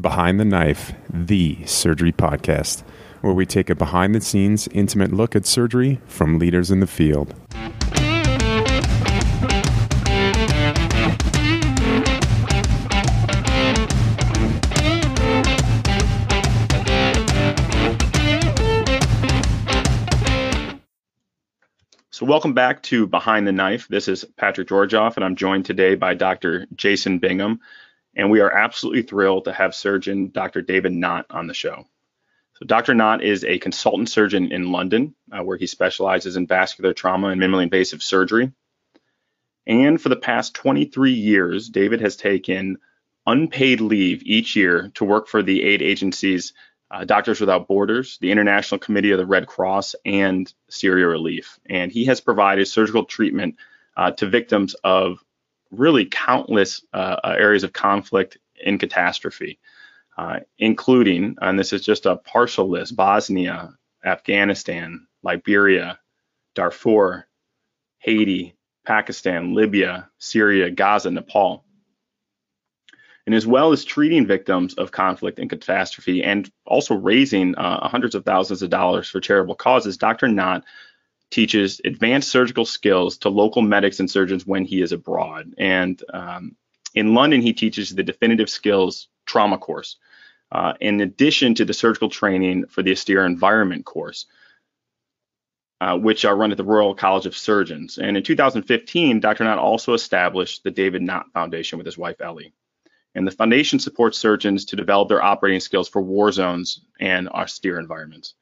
Behind the Knife, the surgery podcast, where we take a behind the scenes, intimate look at surgery from leaders in the field. So, welcome back to Behind the Knife. This is Patrick Georgoff, and I'm joined today by Dr. Jason Bingham. And we are absolutely thrilled to have surgeon Dr. David Nott on the show. So, Dr. Nott is a consultant surgeon in London, uh, where he specializes in vascular trauma and minimally invasive surgery. And for the past 23 years, David has taken unpaid leave each year to work for the aid agencies uh, Doctors Without Borders, the International Committee of the Red Cross, and Syria Relief. And he has provided surgical treatment uh, to victims of really countless uh, uh areas of conflict and catastrophe, uh, including, and this is just a partial list Bosnia, Afghanistan, Liberia, Darfur, Haiti, Pakistan, Libya, Syria, Gaza, Nepal and as well as treating victims of conflict and catastrophe and also raising uh, hundreds of thousands of dollars for charitable causes, Dr. Nott teaches advanced surgical skills to local medics and surgeons when he is abroad. And um, in London, he teaches the definitive skills trauma course, uh, in addition to the surgical training for the austere environment course. Uh, which are run at the Royal College of Surgeons. And in 2015, Dr. Nott also established the David Nott Foundation with his wife Ellie and the foundation supports surgeons to develop their operating skills for war zones and austere environments.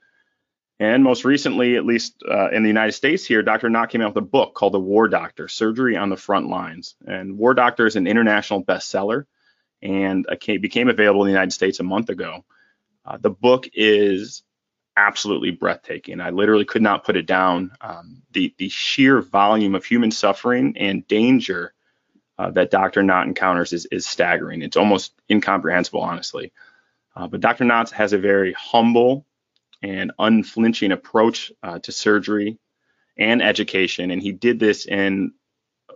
And most recently, at least uh, in the United States here, Dr. Nott came out with a book called The War Doctor Surgery on the Front Lines. And War Doctor is an international bestseller and became available in the United States a month ago. Uh, the book is absolutely breathtaking. I literally could not put it down. Um, the, the sheer volume of human suffering and danger uh, that Dr. Nott encounters is, is staggering. It's almost incomprehensible, honestly. Uh, but Dr. Nott has a very humble and unflinching approach uh, to surgery and education, and he did this in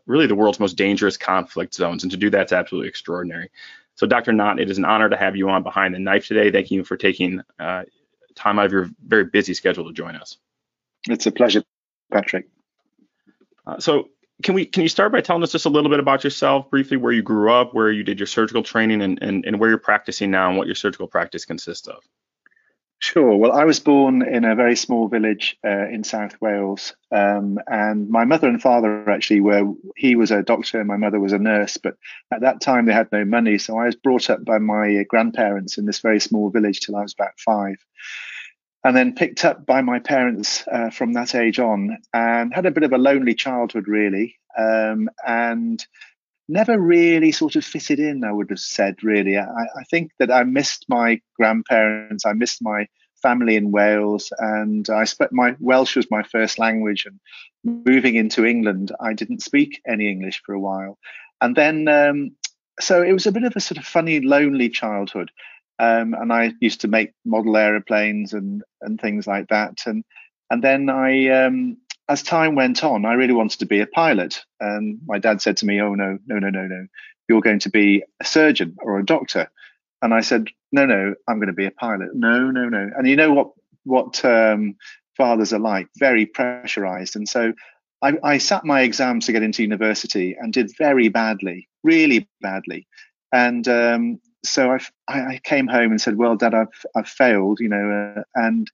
really the world's most dangerous conflict zones. And to do that's absolutely extraordinary. So, Dr. Nott, it is an honor to have you on Behind the Knife today. Thank you for taking uh, time out of your very busy schedule to join us. It's a pleasure, Patrick. Uh, so, can we can you start by telling us just a little bit about yourself briefly where you grew up where you did your surgical training and, and, and where you're practicing now and what your surgical practice consists of Sure. Well, I was born in a very small village uh, in South Wales, um, and my mother and father actually were. He was a doctor, and my mother was a nurse. But at that time, they had no money, so I was brought up by my grandparents in this very small village till I was about five and then picked up by my parents uh, from that age on and had a bit of a lonely childhood really um, and never really sort of fitted in i would have said really. I, I, think that i missed my grandparents i missed my family in wales and i spent my welsh was my first language and moving into england i didn't speak any english for a while. And then um, so it was a bit of a sort of funny lonely childhood. Um, and I used to make model aeroplanes and and things like that. And and then I, um, as time went on, I really wanted to be a pilot. And my dad said to me, "Oh no, no, no, no, no, you're going to be a surgeon or a doctor." And I said, "No, no, I'm going to be a pilot." No, no, no. And you know what what um, fathers are like, very pressurized. And so I, I sat my exams to get into university and did very badly, really badly. And um, so I, I came home and said, "Well, Dad, I've I've failed," you know, uh, and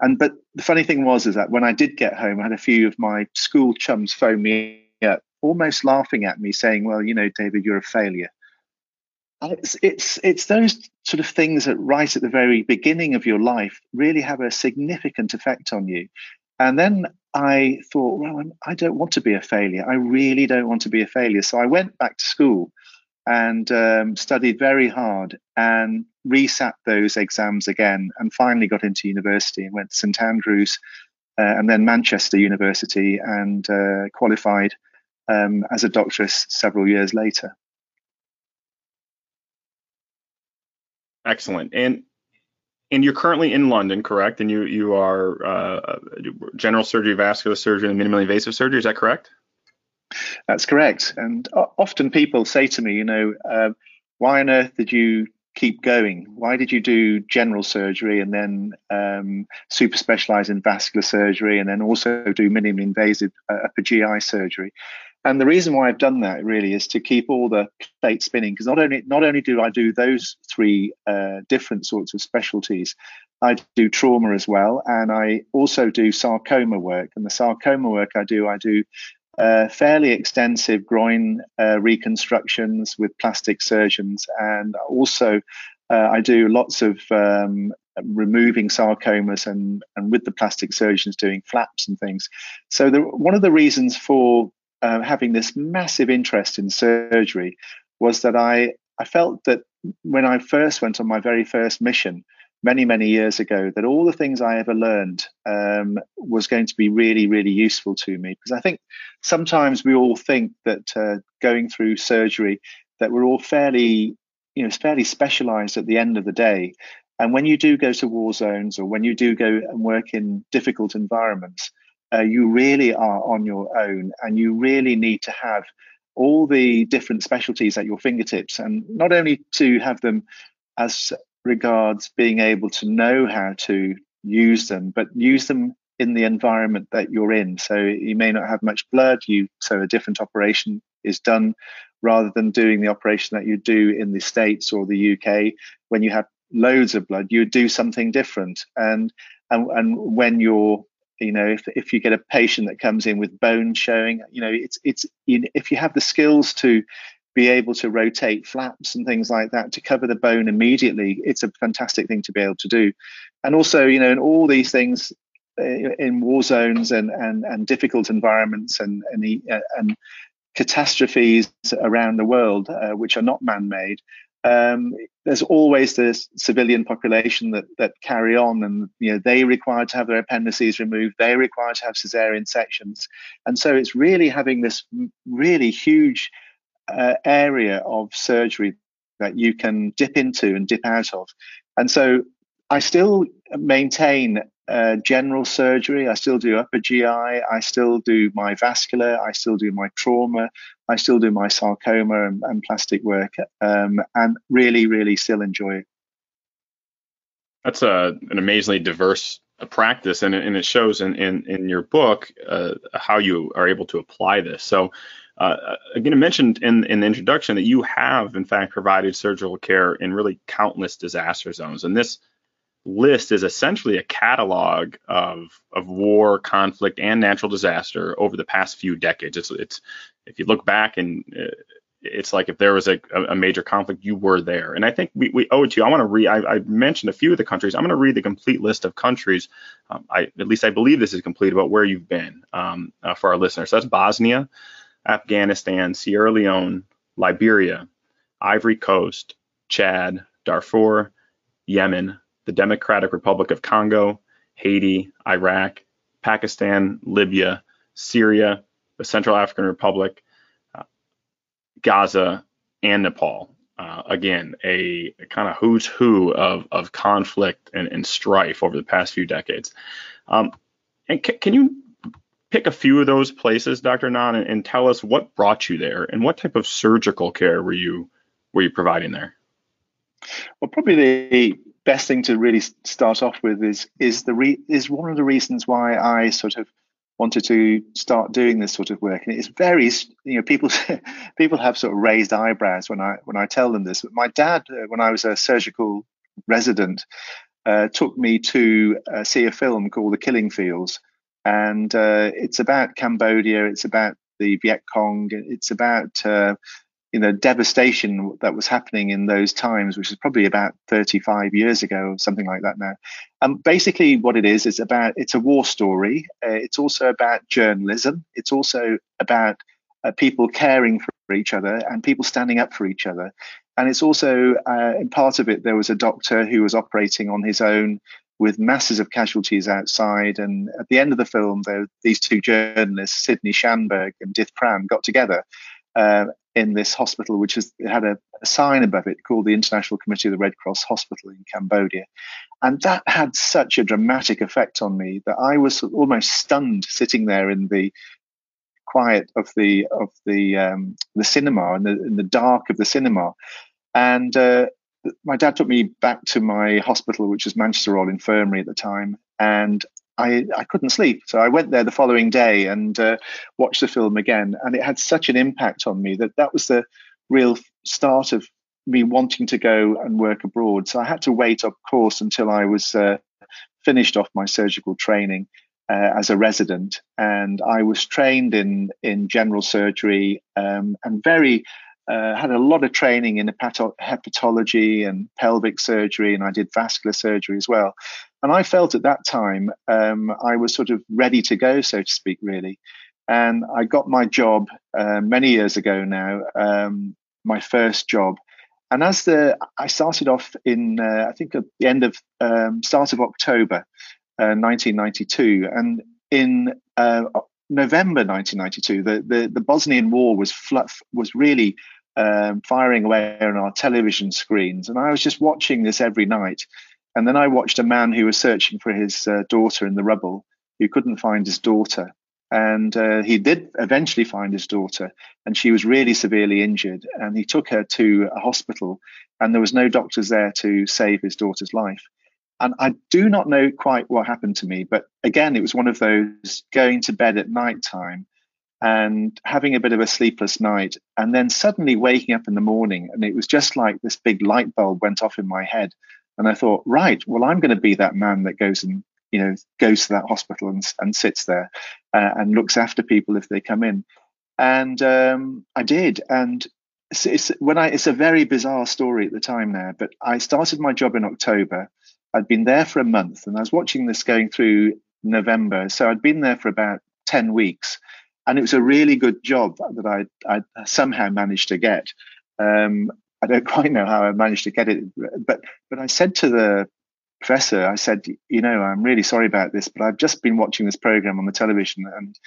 and but the funny thing was is that when I did get home, I had a few of my school chums phone me up, almost laughing at me, saying, "Well, you know, David, you're a failure." And it's it's it's those sort of things that right at the very beginning of your life really have a significant effect on you. And then I thought, well, I'm, I do not want to be a failure. I really don't want to be a failure. So I went back to school and um, studied very hard and resat those exams again and finally got into university and went to St Andrews uh, and then Manchester University and uh, qualified um, as a doctoress several years later. Excellent. And and you're currently in London, correct? And you you are uh, general surgery, vascular surgery, and minimally invasive surgery. Is that correct? That's correct. And often people say to me, you know, uh, why on earth did you keep going? Why did you do general surgery and then um, super specialize in vascular surgery and then also do minimally invasive uh, upper GI surgery? And the reason why I've done that really is to keep all the plates spinning because not only not only do I do those three uh, different sorts of specialties, I do trauma as well, and I also do sarcoma work. And the sarcoma work I do, I do uh, fairly extensive groin uh, reconstructions with plastic surgeons, and also uh, I do lots of um, removing sarcomas and and with the plastic surgeons doing flaps and things. So the, one of the reasons for uh, having this massive interest in surgery was that I, I felt that when I first went on my very first mission many, many years ago, that all the things I ever learned um, was going to be really, really useful to me. Because I think sometimes we all think that uh, going through surgery, that we're all fairly, you know, fairly specialized at the end of the day. And when you do go to war zones or when you do go and work in difficult environments, uh, you really are on your own and you really need to have all the different specialties at your fingertips and not only to have them as regards being able to know how to use them but use them in the environment that you're in. So you may not have much blood you so a different operation is done rather than doing the operation that you do in the states or the UK when you have loads of blood you do something different. And and, and when you're you know if, if you get a patient that comes in with bone showing you know it's it's you know, if you have the skills to be able to rotate flaps and things like that to cover the bone immediately it's a fantastic thing to be able to do and also you know in all these things uh, in war zones and and, and difficult environments and and, uh, and catastrophes around the world uh, which are not man-made um, there's always this civilian population that that carry on, and you know they require to have their appendices removed. They require to have cesarean sections, and so it's really having this really huge uh, area of surgery that you can dip into and dip out of. And so I still maintain uh, general surgery. I still do upper GI. I still do my vascular. I still do my trauma. I still do my sarcoma and, and plastic work, um, and really, really still enjoy it. That's a, an amazingly diverse uh, practice, and, and it shows in in, in your book uh, how you are able to apply this. So. Uh, again, I mentioned in, in the introduction that you have, in fact, provided surgical care in really countless disaster zones. And this list is essentially a catalog of of war, conflict, and natural disaster over the past few decades. It's it's if you look back and uh, it's like if there was a, a major conflict, you were there. And I think we, we owe it to you. I want to read. I, I, mentioned a few of the countries. I'm going to read the complete list of countries. Um, I at least I believe this is complete about where you've been um, uh, for our listeners. So that's Bosnia, Afghanistan, Sierra Leone, Liberia, Ivory Coast, Chad, Darfur, Yemen, the Democratic Republic of Congo, Haiti, Iraq, Pakistan, Libya, Syria, the Central African Republic, uh, Gaza, and Nepal. Uh, again, a, a kind of who's who of, of conflict and, and, strife over the past few decades. Um, and can you pick a few of those places, Dr. Nan, and, and, tell us what brought you there and what type of surgical care were you were you providing there? Well, probably the best thing to really start off with is is the re- is one of the reasons why I sort of wanted to start doing this sort of work and it's very you know people people have sort of raised eyebrows when i when i tell them this but my dad uh, when i was a surgical resident uh, took me to uh, see a film called the killing fields and uh, it's about cambodia it's about the viet cong it's about uh, you know devastation that was happening in those times which is probably about 35 years ago or something like that now. Um, basically what it is is about it's a war story. Uh, it's also about journalism. It's also about uh, people caring for each other and people standing up for each other. And it's also, uh, in part of it, there was a doctor who was operating on his own with masses of casualties outside. And at the end of the film, these two journalists, Sidney Schanberg and Dith Pran, got together uh, in this hospital, which had a, a, sign above it called the International Committee of the Red Cross Hospital in Cambodia. And that had such a dramatic effect on me that I was almost stunned sitting there in the quiet of the of the um, the cinema and the, in the dark of the cinema. And uh, my dad took me back to my hospital, which was Manchester Royal Infirmary at the time, and I, I couldn't sleep. So I went there the following day and uh, watched the film again. And it had such an impact on me that that was the real start of me wanting to go and work abroad. So I had to wait, of course, until I was uh, finished off my surgical training uh, as a resident. And I was trained in, in general surgery um, and very uh, had a lot of training in hepatology and pelvic surgery, and I did vascular surgery as well. And I felt at that time um, I was sort of ready to go, so to speak, really. And I got my job uh, many years ago now, um, my first job. And as the I started off in, uh, I think at the end of um, start of October, 1992, uh, and in uh, November 1992, the, the, the Bosnian War was fluff, was really um, firing away on our television screens, and I was just watching this every night. And then I watched a man who was searching for his uh, daughter in the rubble, who couldn't find his daughter. And uh, he did eventually find his daughter, and she was really severely injured. And he took her to a hospital, and there was no doctors there to save his daughter's life. And I do not know quite what happened to me, but again, it was one of those going to bed at night time and having a bit of a sleepless night, and then suddenly waking up in the morning, and it was just like this big light bulb went off in my head and I thought, right, well, I'm going to be that man that goes and you know goes to that hospital and, and sits there uh, and looks after people if they come in. And um, I did, and it's, it's, when I it's a very bizarre story at the time now, but I started my job in October. I'd been there for a month, and I was watching this going through November, so I'd been there for about ten weeks, and it was a really good job that I I somehow managed to get. Um, I don't quite know how I managed to get it, but but I said to the professor, I said, you know, I'm really sorry about this, but I've just been watching this program on the television, and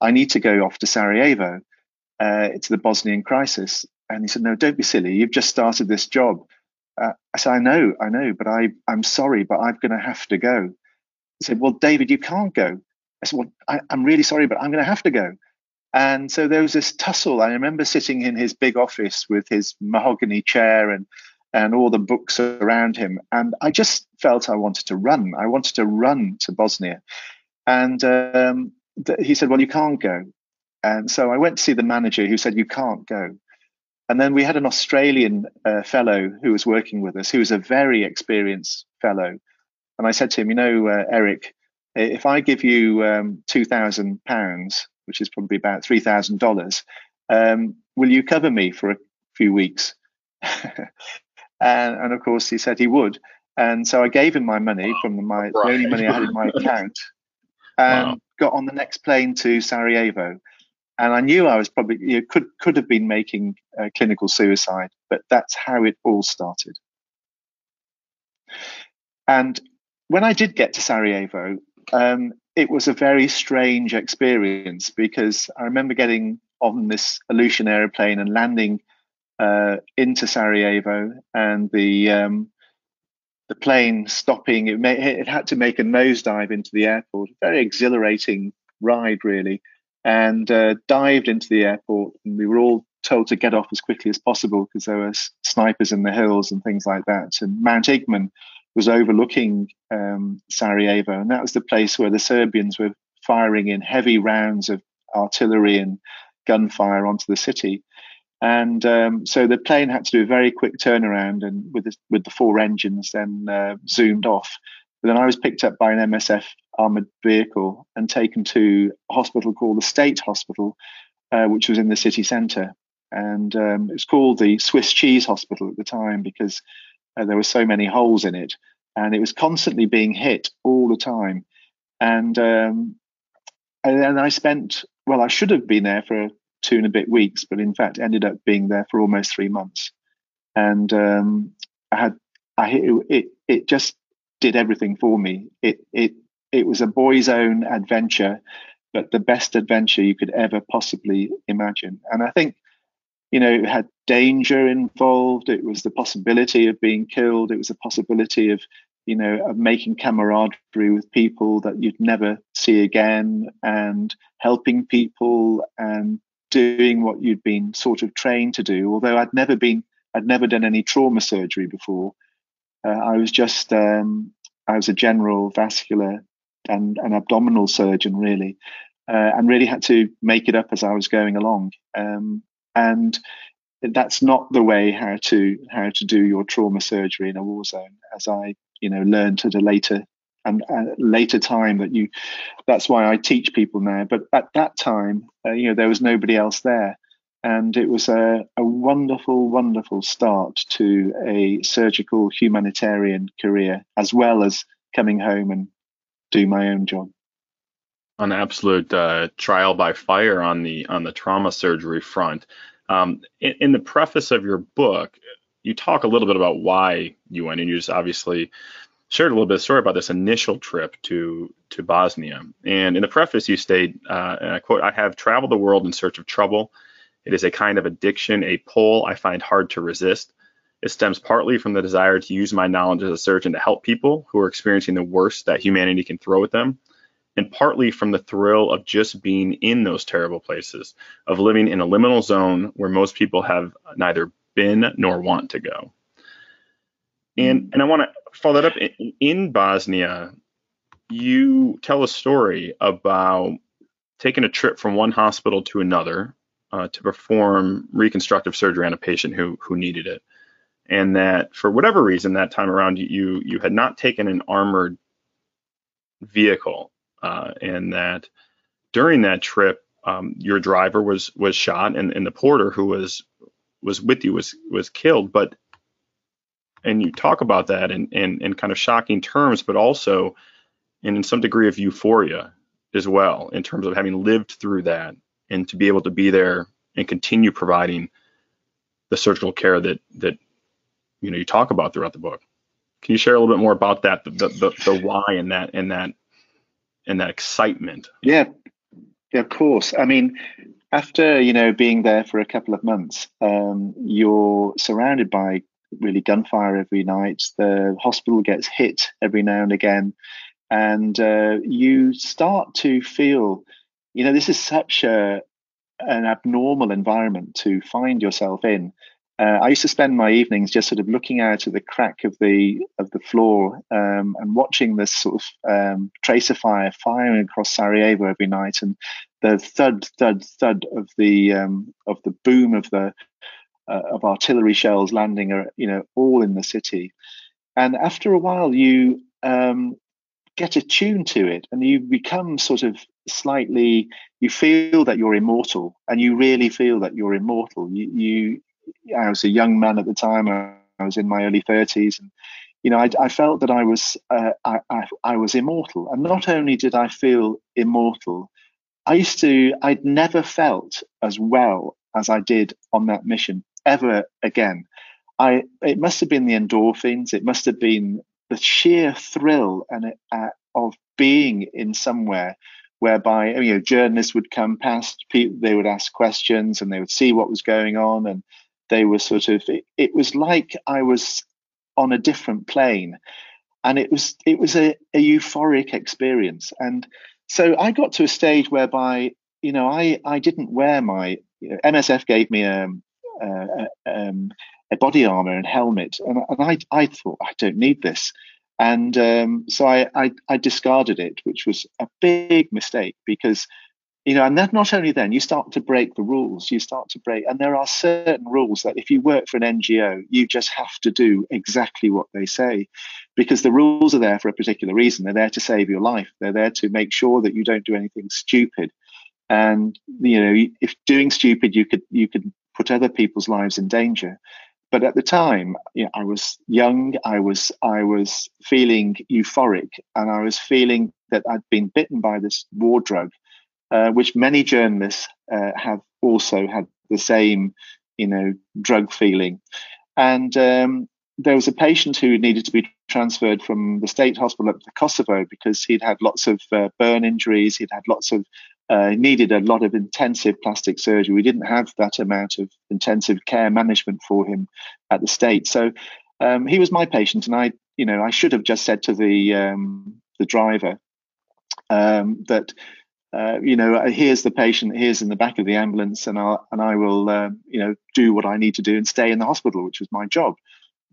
I need to go off to Sarajevo. Uh, it's the Bosnian crisis, and he said, no, don't be silly. You've just started this job. Uh, I said, I know, I know, but I I'm sorry, but I'm going to have to go. He said, well, David, you can't go. I said, well, I, I'm really sorry, but I'm going to have to go. And so there was this tussle. I remember sitting in his big office with his mahogany chair and and all the books around him. And I just felt I wanted to run. I wanted to run to Bosnia. And um, th- he said, Well, you can't go. And so I went to see the manager who said, You can't go. And then we had an Australian uh, fellow who was working with us, who was a very experienced fellow. And I said to him, You know, uh, Eric, if I give you um, £2,000 which is probably about three thousand um, dollars. Will you cover me for a few weeks? and, and, of course, he said he would. And so I gave him my money from my right. the only money I had in my account, and wow. got on the next plane to Sarajevo. And I knew I was probably you know, could could have been making uh, clinical suicide, but that's how it all started. And when I did get to Sarajevo, um, it was a very strange experience because I remember getting on this Ilyushin aeroplane and landing uh, into Sarajevo, and the um, the plane stopping. It, may, it had to make a nosedive into the airport. Very exhilarating ride, really, and uh, dived into the airport. And we were all told to get off as quickly as possible because there were snipers in the hills and things like that. And Mount Igman was overlooking um, Sarajevo, and that was the place where the Serbians were firing in heavy rounds of artillery and gunfire onto the city. And um, so the plane had to do a very quick turnaround, and with the, with the four engines, then uh, zoomed off. But then I was picked up by an MSF armored vehicle and taken to a hospital called the State Hospital, uh, which was in the city centre. And um, it was called the Swiss Cheese Hospital at the time because uh, there were so many holes in it, and it was constantly being hit all the time. And um, and then I spent well, I should have been there for two and a bit weeks, but in fact ended up being there for almost three months. and um, I had I it it just did everything for me. It it it was a boy's own adventure, but the best adventure you could ever possibly imagine. And I think, you know, it had danger involved. It was the possibility of being killed. It was the possibility of, you know, of making camaraderie with people that you'd never see again and helping people and doing what you'd been sort of trained to do. Although I'd never been, I'd never done any trauma surgery before. Uh, I was just, um, I was a general vascular and an abdominal surgeon really, uh, and really had to make it up as I was going along. Um, and that's not the way how to how to do your trauma surgery in a war zone, as I you know learned at a later and uh, later time that you. That's why I teach people now. But at that time, uh, you know, there was nobody else there. And it was a, a wonderful, wonderful start to a surgical humanitarian career, as well as coming home and do my own job. An absolute uh, trial by fire on the on the trauma surgery front. Um, in, in, the preface of your book, you talk a little bit about why you went, and you just obviously shared a little bit of story about this initial trip to to Bosnia. And in the preface, you state, uh, and I quote, "I have traveled the world in search of trouble. It is a kind of addiction, a pull I find hard to resist. It stems partly from the desire to use my knowledge as a surgeon to help people who are experiencing the worst that humanity can throw at them, and partly from the thrill of just being in those terrible places, of living in a liminal zone where most people have neither been nor want to go. And and I want to follow that up in, Bosnia. You tell a story about taking a trip from one hospital to another uh, to perform reconstructive surgery on a patient who who needed it and that for whatever reason that time around you you had not taken an armored vehicle, uh, and that during that trip um, your driver was was shot, and, and the porter who was was with you was was killed. But and you talk about that in, in, in kind of shocking terms, but also in, in some degree of euphoria as well, in terms of having lived through that and to be able to be there and continue providing the surgical care that that you know you talk about throughout the book. Can you share a little bit more about that, the the, the why and that and that and that excitement? Yeah, yeah, of course. I mean, after you know being there for a couple of months, um, you're surrounded by really gunfire every night. The hospital gets hit every now and again, and uh, you start to feel, you know, this is such a an abnormal environment to find yourself in uh, I used to spend my evenings just sort of looking out at the crack of the of the floor um, and watching this sort of um, tracer fire firing across Sarajevo every night, and the thud, thud, thud of the um, of the boom of the uh, of artillery shells landing, uh, you know, all in the city. And after a while, you um, get attuned to it, and you become sort of slightly. You feel that you're immortal, and you really feel that you're immortal. You you I was a young man at the time. I was in my early 30s, and you know, I, I felt that I was uh, I, I, I was immortal. And not only did I feel immortal, I used to I'd never felt as well as I did on that mission ever again. I it must have been the endorphins. It must have been the sheer thrill and uh, of being in somewhere whereby you know journalists would come past, people, they would ask questions, and they would see what was going on, and they were sort of it, it, was like I was on a different plane. And it was it was a, a euphoric experience. And so I got to a stage whereby you know I I didn't wear my you know, MSF gave me a, a, um, a body armor and helmet. And, and I I thought I don't need this. And um, so I, I, I discarded it which was a big mistake because you know and then not only then you start to break the rules you start to break and there are certain rules that if you work for an ngo you just have to do exactly what they say because the rules are there for a particular reason. They're there to save your life. They're there to make sure that you don't do anything stupid. And you know if doing stupid you could you could put other people's lives in danger. But at the time you know, i was young i was i was feeling euphoric and i was feeling that i'd been bitten by this war drug uh, which many journalists uh, have also had the same, you know, drug feeling. And um, there was a patient who needed to be transferred from the state hospital up to Koševo because he'd had lots of uh, burn injuries, he'd had lots of uh, needed a lot of intensive plastic surgery. We didn't have that amount of intensive care management for him at the state. So um, he was my patient, and I, you know, I should have just said to the um, the driver um, that, uh, you know, here's the patient, here's in the back of the ambulance, and I and I will, uh, you know, do what I need to do and stay in the hospital, which was my job.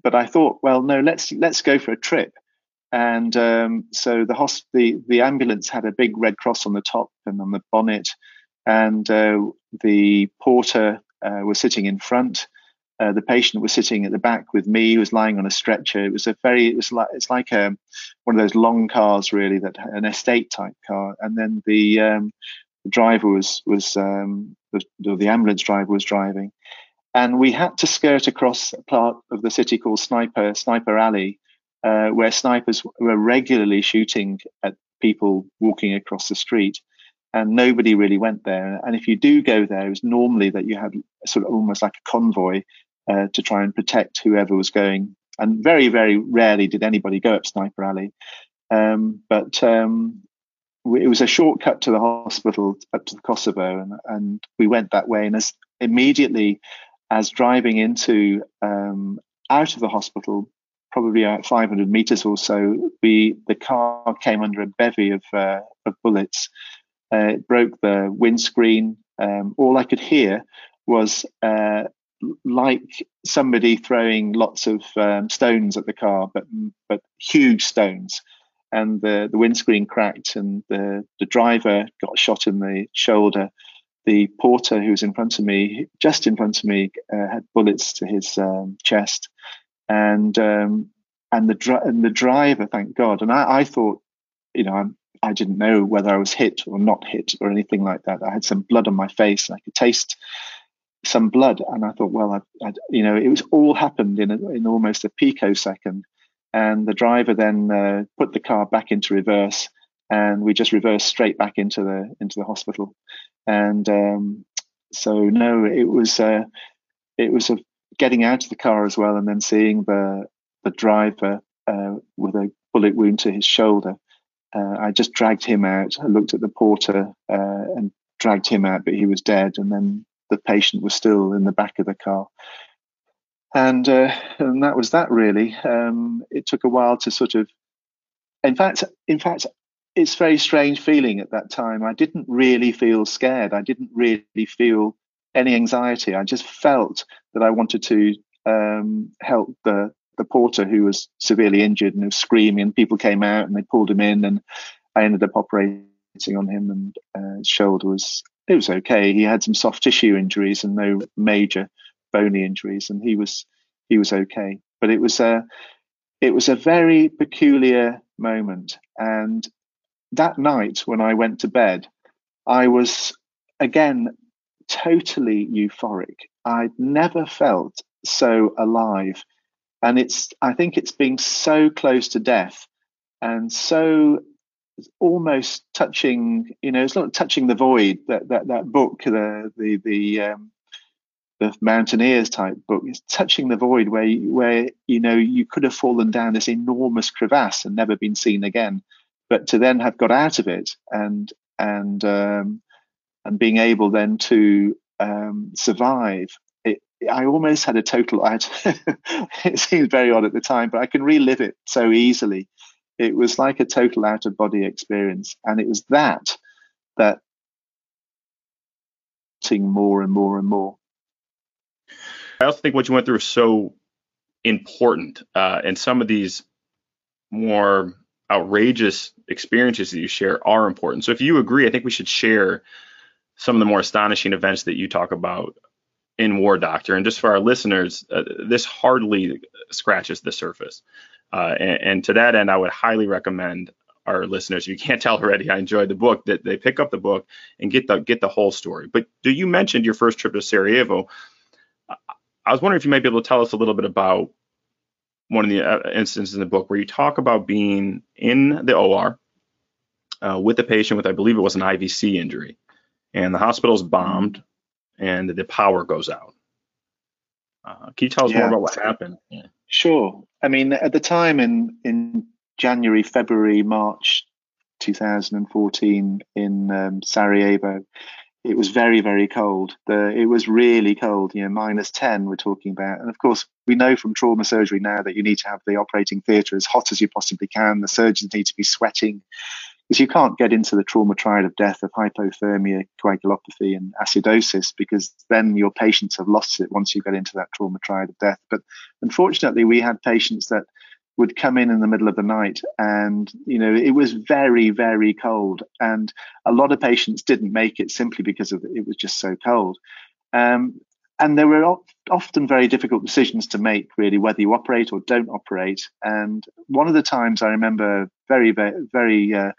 But I thought, well, no, let's let's go for a trip. And um, so the, hosp- the the ambulance had a big red cross on the top and on the bonnet, and uh, the porter uh, was sitting in front. Uh, the patient was sitting at the back with me. He was lying on a stretcher. It was a very, it was like it's like a one of those long cars, really, that an estate type car. And then the, um, the driver was was um, the, the ambulance driver was driving, and we had to skirt across a part of the city called Sniper Sniper Alley, uh, where snipers were regularly shooting at people walking across the street, and nobody really went there. And if you do go there, it was normally that you had sort of almost like a convoy uh, to try and protect whoever was going. And very, very rarely did anybody go up Sniper Alley. Um, but um, it was a shortcut to the hospital up to the Koševo, and, and we went that way. And as immediately as driving into um, out of the hospital, probably about 500 meters or so, we the car came under a bevy of uh, of bullets. Uh, it broke the windscreen. Um, all I could hear was uh, like somebody throwing lots of um, stones at the car, but but huge stones. And the, the windscreen cracked, and the, the driver got shot in the shoulder. The porter who was in front of me, just in front of me, uh, had bullets to his um, chest and um, and the and the driver, thank God. And I, I thought, you know, I'm, I didn't know whether I was hit or not hit or anything like that. I had some blood on my face, and I could taste some blood, and I thought, well, I, I, you know, it was all happened in a, in almost a picosecond. And the driver then uh, put the car back into reverse, and we just reversed straight back into the into the hospital. And um, so, no, it was uh, it was a getting out of the car as well, and then seeing the the driver uh, with a bullet wound to his shoulder. Uh, I just dragged him out. I looked at the porter uh, and dragged him out, but he was dead. And then the patient was still in the back of the car. And uh, and that was that really. Um, it took a while to sort of, in fact, in fact, it's very strange feeling at that time. I didn't really feel scared. I didn't really feel any anxiety. I just felt that I wanted to um, help the the porter who was severely injured and was screaming. People came out and they pulled him in, and I ended up operating on him, and uh, his shoulder was it was okay. He had some soft tissue injuries and no major bony injuries, and he was he was okay. But it was a it was a very peculiar moment, and that night when I went to bed, I was again totally euphoric. I'd never felt so alive. And it's, I think it's being so close to death and so almost touching, you know, it's not touching the void, that, that, that book, the, the, the, um, the mountaineers type book is touching the void where where you know you could have fallen down this enormous crevasse and never been seen again but to then have got out of it and and um, and being able then to um, survive. It, I almost had a total. It seems very odd at the time, but I can relive it so easily. It was like a total out of body experience, and it was that that more and more and more. I also think what you went through is so important, uh, and some of these more outrageous experiences that you share are important. So if you agree, I think we should share some of the more astonishing events that you talk about in War Doctor. And just for our listeners, uh, this hardly scratches the surface. Uh, and, and, to that end, I would highly recommend our listeners. if You can't tell already. I enjoyed the book that they pick up the book and get the get the whole story. But do you mentioned your first trip to Sarajevo? I was wondering if you might be able to tell us a little bit about one of the uh, instances in the book where you talk about being in the OR uh, with a patient with, I believe it was an IVC injury, and the hospital's bombed and the power goes out. Uh, can you tell us yeah. more about what happened? Yeah. Sure. I mean, at the time in in January, February, March 2014 in um, Sarajevo, it was very, very cold. The, it was really cold, you know, minus 10 we're talking about. And of course, we know from trauma surgery now that you need to have the operating theatre as hot as you possibly can. The surgeons need to be sweating because you can't get into the trauma triad of death of hypothermia, coagulopathy, and acidosis because then your patients have lost it once you get into that trauma triad of death. But unfortunately, we had patients that would come in in the middle of the night and you know it was very very cold and a lot of patients didn't make it simply because of it was just so cold um, and there were often very difficult decisions to make really whether you operate or don't operate. And one of the times i remember very very very uh,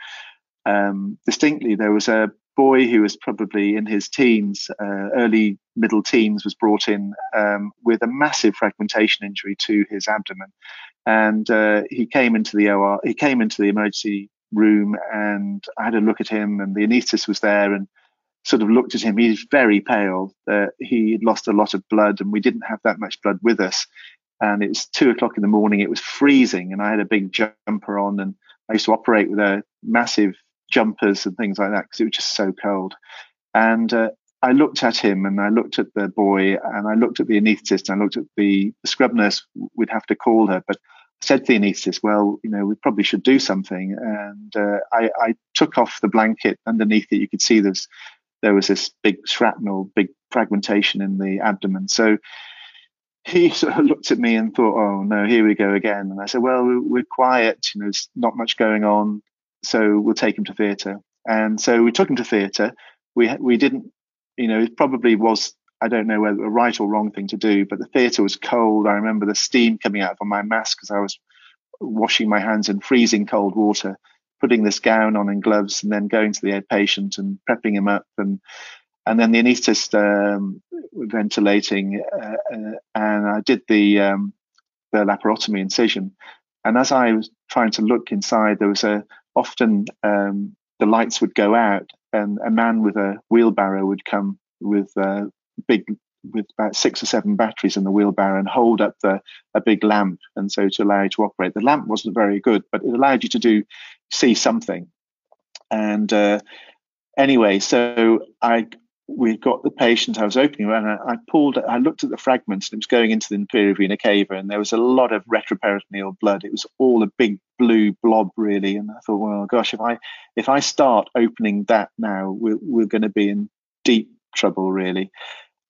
um, distinctly there was a boy who was probably in his teens uh, early middle teens was brought in um, with a massive fragmentation injury to his abdomen. And uh, he came into the OR, he came into the emergency room, and I had a look at him, and the anaesthetist was there, and sort of looked at him. He's very pale. Uh, he would lost a lot of blood, and we didn't have that much blood with us. And it was two o'clock in the morning. It was freezing, and I had a big jumper on, and I used to operate with a massive jumpers and things like that because it was just so cold. And uh, I looked at him and I looked at the boy and I looked at the anaesthetist and I looked at the, the scrub nurse, we'd have to call her. But I said to the anaesthetist, well, you know, we probably should do something. And uh, I, I, took off the blanket underneath it. You could see there's, there was this big shrapnel, big fragmentation in the abdomen. So he sort of looked at me and thought, oh no, here we go again. And I said, well, we're quiet, you know, there's not much going on. So we'll take him to theatre. And so we took him to theatre. We, we didn't you know, it probably was, I don't know whether a right or wrong thing to do, but the theatre was cold. I remember the steam coming out from my mask because I was washing my hands in freezing cold water, putting this gown on and gloves, and then going to the patient and prepping him up. And and then the anaesthetist um, ventilating, uh, uh, and I did the um, the laparotomy incision. And as I was trying to look inside, there was a often um, the lights would go out, and a man with a wheelbarrow would come with a big with about six or seven batteries in the wheelbarrow and hold up the a big lamp and so to allow you to operate the lamp wasn't very good but it allowed you to do see something. And uh, anyway so i we got the patient I was opening and I, I, pulled I looked at the fragments and it was going into the inferior vena cava and there was a lot of retroperitoneal blood. It was all a big blue blob really and I thought well gosh if I if I start opening that now we're, we're going to be in deep trouble really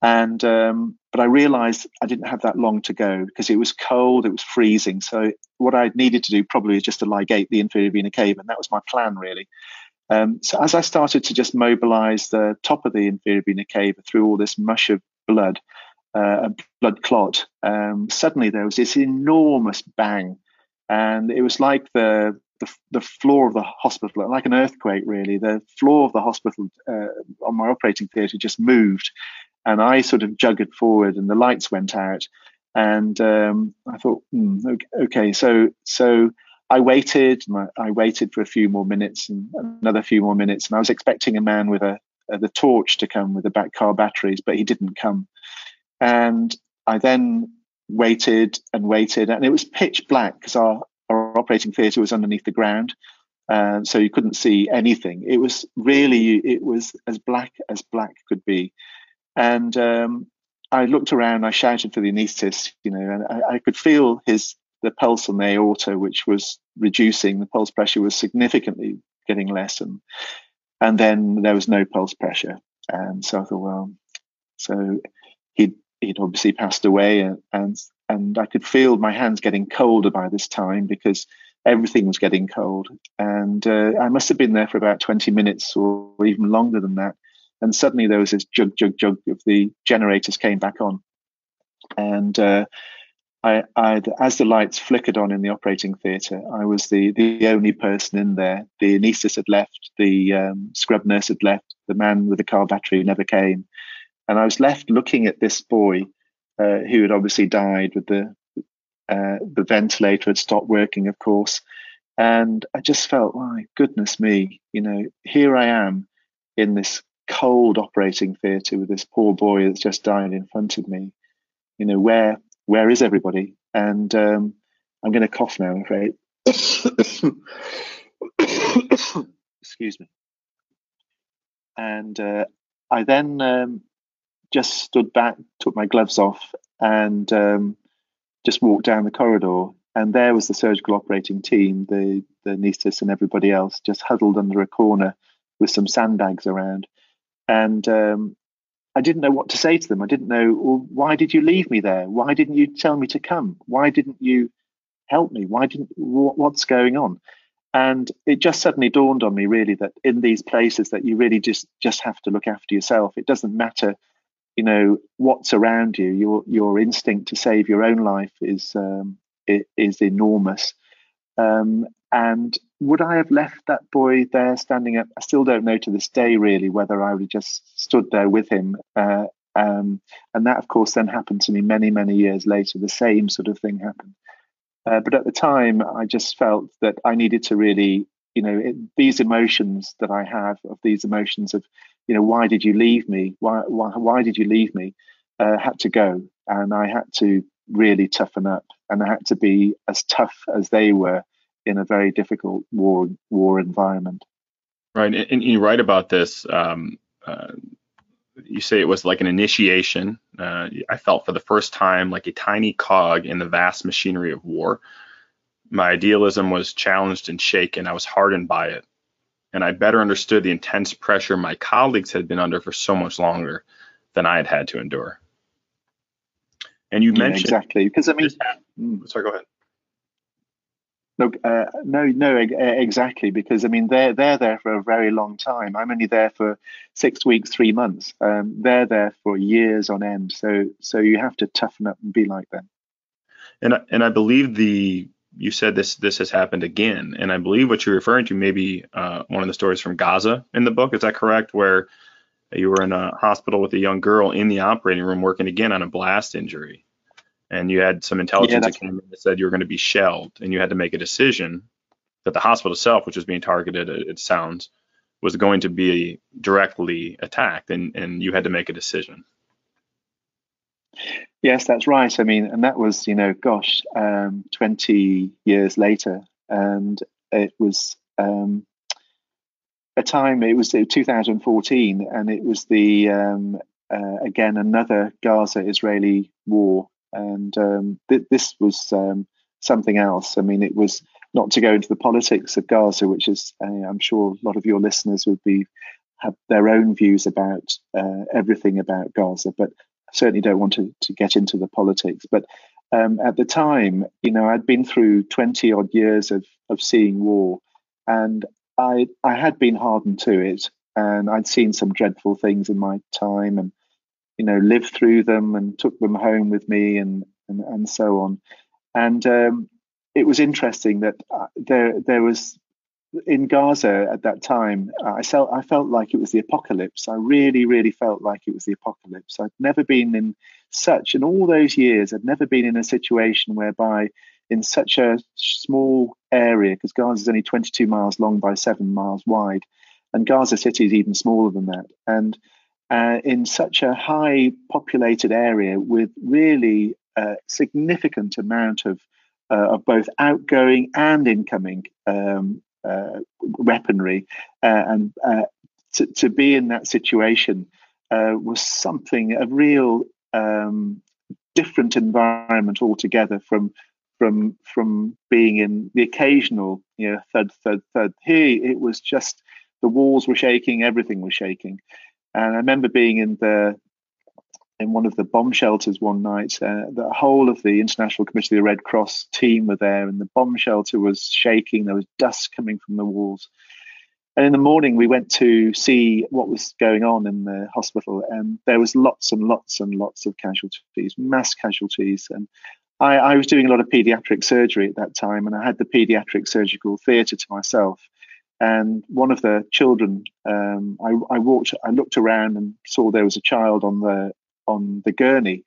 and um, but I realized I didn't have that long to go because it was cold it was freezing. So what I needed to do probably is just to ligate the inferior vena cava and that was my plan really. Um, so as I started to just mobilize the top of the inferior vena cava through all this mush of blood, uh, a blood clot, um, suddenly there was this enormous bang, and it was like the, the, the floor of the hospital, like an earthquake, really. The floor of the hospital uh, on my operating theatre just moved, and I sort of jugged forward, and the lights went out, and um, I thought, hmm, okay, so so I waited. I waited for a few more minutes and another few more minutes, and I was expecting a man with a, a the torch to come with the back car batteries, but he didn't come. And I then waited and waited, and it was pitch black because our, our operating theatre was underneath the ground, uh, so you couldn't see anything. It was really it was as black as black could be, and um, I looked around. I shouted for the anaesthetist, you know, and I, I could feel his the pulse on the aorta, which was reducing, the pulse pressure was significantly getting less, and and then there was no pulse pressure. And so I thought, well, so he'd he'd obviously passed away, and and, and I could feel my hands getting colder by this time because everything was getting cold. And uh, I must have been there for about 20 minutes or even longer than that. And suddenly there was this jug, jug, jug of the generators came back on. And uh, I, I, as the lights flickered on in the operating theatre, I was the, the only person in there. The anaesthetist had left, the um, scrub nurse had left, the man with the car battery never came. And I was left looking at this boy uh, who had obviously died with the, uh, the ventilator had stopped working, of course. And I just felt, my goodness me, you know, here I am in this cold operating theatre with this poor boy that's just died in front of me you know, where where is everybody? And um, I'm going to cough now, I'm afraid. Excuse me. And uh, I then um, just stood back, took my gloves off, and um, just walked down the corridor. And there was the surgical operating team, the the anaesthetist and everybody else, just huddled under a corner with some sandbags around. And um, I didn't know what to say to them. I didn't know, well, why did you leave me there? Why didn't you tell me to come? Why didn't you help me? Why didn't, what's going on? And it just suddenly dawned on me really that in these places that you really just, just have to look after yourself. It doesn't matter, you know, what's around you. Your, your instinct to save your own life is, um, is enormous. Um, and would I have left that boy there standing up? I still don't know to this day, really, whether I would have just stood there with him. Uh, um, and that, of course, then happened to me many, many years later. The same sort of thing happened. Uh, but at the time, I just felt that I needed to really, you know, it, these emotions that I have of these emotions of, you know, why did you leave me? Why, why, why did you leave me? Uh, had to go, and I had to really toughen up, and I had to be as tough as they were in a very difficult war war environment. Right, and, and you write about this. Um, uh, you say it was like an initiation. Uh, I felt for the first time like a tiny cog in the vast machinery of war. My idealism was challenged and shaken. I was hardened by it, and I better understood the intense pressure my colleagues had been under for so much longer than I had had to endure. And you yeah, mentioned exactly because I mean, mm. sorry, go ahead. Look, uh, no, no, exactly. Because I mean, they're they're there for a very long time. I'm only there for six weeks, three months. Um, they're there for years on end. So so you have to toughen up and be like them. And and I believe the you said this this has happened again, and I believe what you're referring to maybe uh, one of the stories from Gaza in the book. Is that correct? Where you were in a hospital with a young girl in the operating room working again on a blast injury and you had some intelligence yeah, that came in that said you were going to be shelled, and you had to make a decision that the hospital itself, which was being targeted, it sounds, was going to be directly attacked, and and you had to make a decision. Yes, that's right. I mean, and that was, you know, gosh, um, 20 years later, and it was um, a time. It was 2014, and it was the um, uh, again another Gaza-Israeli war and um, th- this was um, something else. I mean, it was not to go into the politics of Gaza, which is, uh, I'm sure a lot of your listeners would be have their own views about uh, everything about Gaza, but I certainly don't want to, to get into the politics. But um, at the time, you know, I'd been through 20 odd years of, of seeing war, and I, I had been hardened to it, and I'd seen some dreadful things in my time, and you know, lived through them and took them home with me and and, and so on. And um, it was interesting that uh, there there was in Gaza at that time. I felt I felt like it was the apocalypse. I really really felt like it was the apocalypse. I'd never been in such in all those years. I'd never been in a situation whereby in such a small area because Gaza is only 22 miles long by seven miles wide, and Gaza City is even smaller than that. And uh, in such a high populated area with really a significant amount of uh, of both outgoing and incoming um, uh, weaponry, uh, and uh, to, to, be in that situation uh, was something a real um, different environment altogether from from from being in the occasional you know thud thud thud. Here it was just the walls were shaking, everything was shaking. And I remember being in the in one of the bomb shelters one night. Uh, the whole of the International Committee of the Red Cross team were there, and the bomb shelter was shaking. There was dust coming from the walls. And in the morning, we went to see what was going on in the hospital, and there was lots and lots and lots of casualties, mass casualties. And I, I was doing a lot of pediatric surgery at that time, and I had the pediatric surgical theatre to myself and one of the children um, I, I, walked i looked around and saw there was a child on the on the gurney.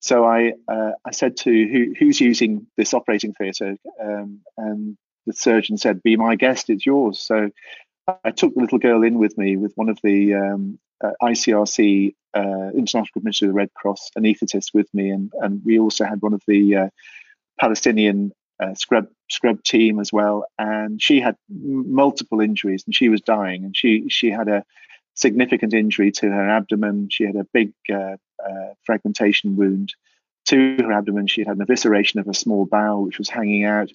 So i uh, i said to who, who's using this operating theatre? Um, and the surgeon said be my guest it's yours. So i took the little girl in with me with one of the um, uh, icrc uh, International committee of the Red Cross an anaesthetist with me, and and we also had one of the uh, Palestinian uh, scrub scrub team as well, and she had multiple injuries, and she was dying, and she she had a significant injury to her abdomen. She had a big uh, uh, fragmentation wound to her abdomen. She had an evisceration of a small bowel, which was hanging out.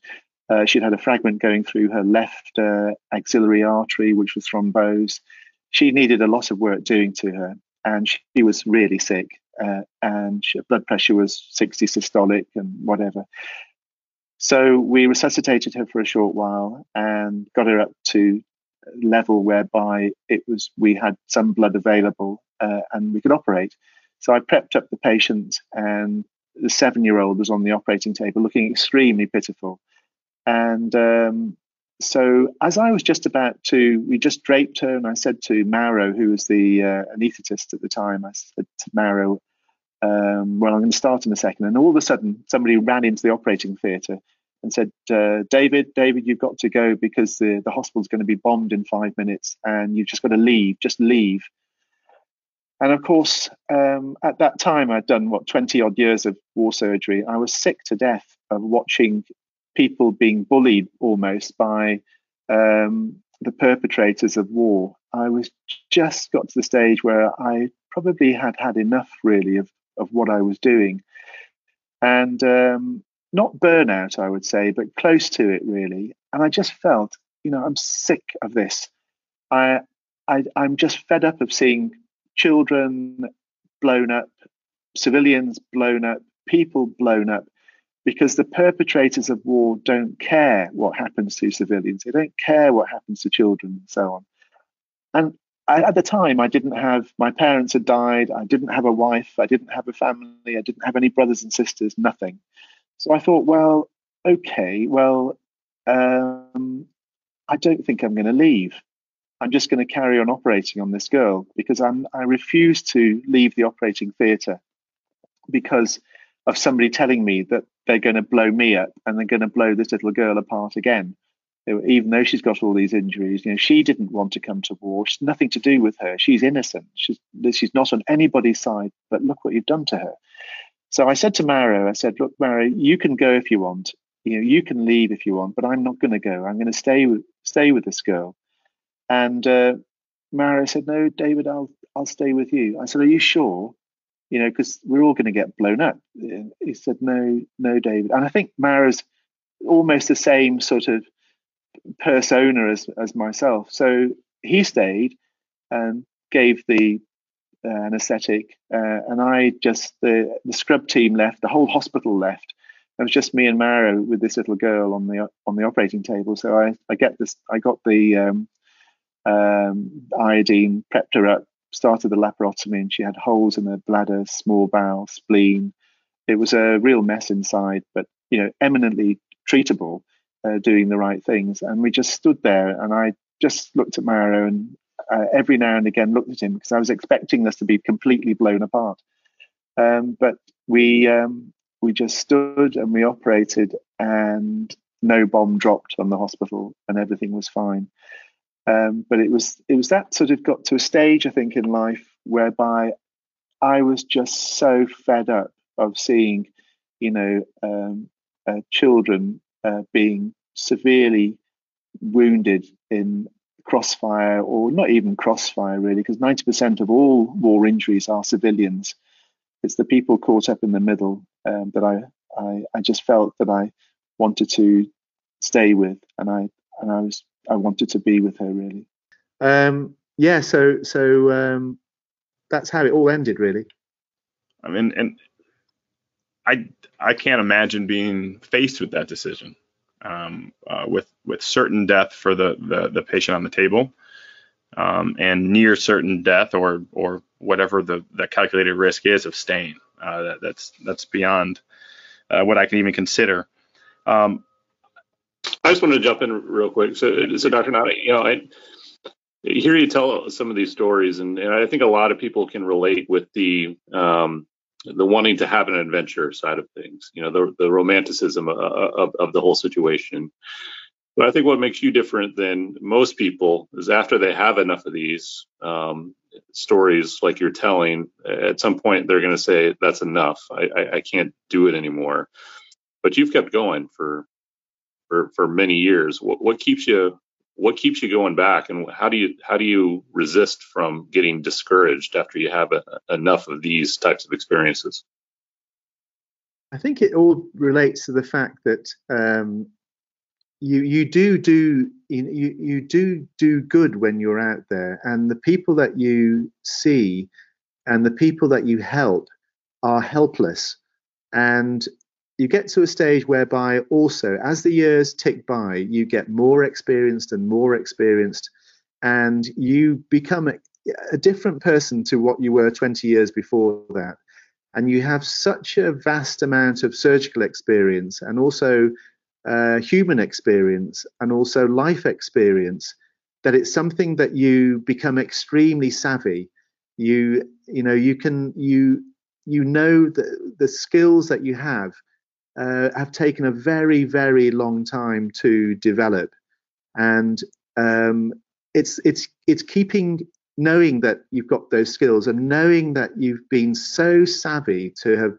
Uh, she'd had a fragment going through her left uh, axillary artery, which was thrombosed. She needed a lot of work doing to her, and she was really sick. Uh, and she, blood pressure was 60 systolic and whatever. So we resuscitated her for a short while and got her up to a level whereby it was we had some blood available uh, and we could operate. So I prepped up the patient, and the seven-year-old was on the operating table, looking extremely pitiful. And um, so as I was just about to, we just draped her, and I said to Mauro, who was the uh, anaesthetist at the time, I said to Mauro, um, well, I'm going to start in a second. And all of a sudden, somebody ran into the operating theatre and said, uh, David, David, you've got to go because the, the hospital's going to be bombed in five minutes and you've just got to leave, just leave. And of course, um, at that time, I'd done what 20 odd years of war surgery. I was sick to death of watching people being bullied almost by um, the perpetrators of war. I was just got to the stage where I probably had had enough, really, of of what I was doing, and um, not burnout, I would say, but close to it really. And I just felt, you know, I'm sick of this. I, I I'm just fed up of seeing children blown up, civilians blown up, people blown up, because the perpetrators of war don't care what happens to civilians. They don't care what happens to children and so on. And I, at the time, I didn't have my parents had died. I didn't have a wife. I didn't have a family. I didn't have any brothers and sisters. Nothing. So I thought, well, okay, well, um, I don't think I'm going to leave. I'm just going to carry on operating on this girl because I'm I refuse to leave the operating theatre because of somebody telling me that they're going to blow me up and they're going to blow this little girl apart again even though she's got all these injuries, you know, she didn't want to come to war. She's nothing to do with her. She's innocent. She's she's not on anybody's side. But look what you've done to her. So I said to Mauro, I said, look, Mauro, you can go if you want. You know, you can leave if you want, but I'm not going to go. I'm going to stay with stay with this girl. And uh, Mauro said, no, David, I'll I'll stay with you. I said, are you sure? You know, because we're all going to get blown up. He said, no, no, David. And I think Mauro's almost the same sort of persona as as myself. So he stayed and gave the uh, anesthetic, uh, and I just the the scrub team left, the whole hospital left. It was just me and Mauro with this little girl on the on the operating table. So I I get this I got the um, um, iodine, prepped her up, started the laparotomy, and she had holes in her bladder, small bowel, spleen. It was a real mess inside, but you know eminently treatable uh, doing the right things. And we just stood there, and I just looked at Mauro and uh, every now and again looked at him because I was expecting this to be completely blown apart. Um, but we um, we just stood and we operated, and no bomb dropped on the hospital, and everything was fine. Um, but it was it was that sort of got to a stage I think in life whereby I was just so fed up of seeing, you know, um, uh, children uh, being severely wounded in crossfire, or not even crossfire, really, because 90% of all war injuries are civilians. It's the people caught up in the middle um, that I, I, I just felt that I wanted to stay with, and I and I was I wanted to be with her really. Um, yeah, so so um, that's how it all ended, really. I mean, and I I can't imagine being faced with that decision, um, uh, with with certain death for the the, the patient on the table, um, and near certain death or or whatever the the calculated risk is of staying. Uh, that, that's that's beyond uh, what I can even consider. Um, I just wanted to jump in real quick. So, so Dr. Nott, you know, I hear you tell some of these stories, and, and I think a lot of people can relate with the um, the wanting to have an adventure side of things, you know, the, the romanticism of, of, of, the whole situation. But I think what makes you different than most people is after they have enough of these, um, stories like you're telling, at some point they're going to say that's enough. I, I, I can't do it anymore. But you've kept going for for for many years. What, what keeps you what keeps you going back, and how do you how do you resist from getting discouraged after you have a, enough of these types of experiences? I think it all relates to the fact that um, you you do do you you do do good when you're out there, and the people that you see and the people that you help are helpless, and you get to a stage whereby also as the years tick by, you get more experienced and more experienced, and you become a, a different person to what you were 20 years before that. And you have such a vast amount of surgical experience and also uh, human experience and also life experience that it's something that you become extremely savvy. You you know you can you you know that the skills that you have uh, have taken a very very long time to develop and um, it's it's it's keeping knowing that you've got those skills and knowing that you've been so savvy to have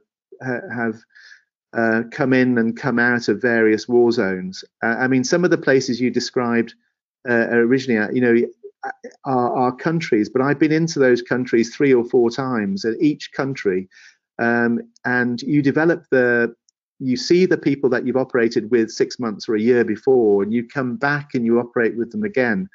have uh, come in and come out of various war zones. Uh, I mean, some of the places you described uh, originally, uh, you know, are, are, countries, but I've been into those countries three or four times at each country, um, and you develop the, you see the people that you've operated with six months or a year before, and you come back and you operate with them again,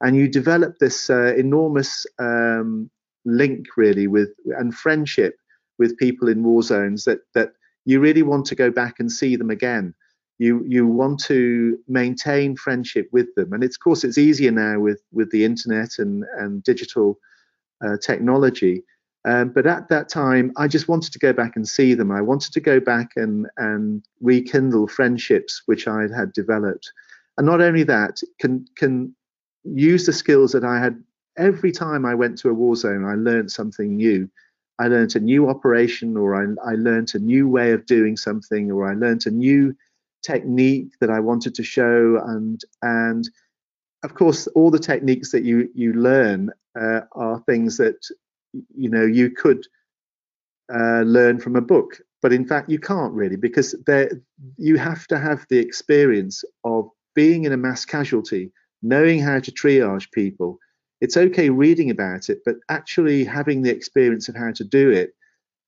and you develop this uh, enormous um, link really with and friendship with people in war zones that that you really want to go back and see them again. You you want to maintain friendship with them, and of course it's easier now with with the internet and and digital uh, technology. Um, but at that time, I just wanted to go back and see them. I wanted to go back and and rekindle friendships which I had developed, and not only that, can can use the skills that I had every time I went to a war zone. I learned something new I learned a new operation or I, I learned a new way of doing something or I learned a new technique that I wanted to show and and of course all the techniques that you you learn uh, are things that you know you could uh, learn from a book but in fact you can't really because there you have to have the experience of being in a mass casualty knowing how to triage people it's okay reading about it, but actually having the experience of how to do it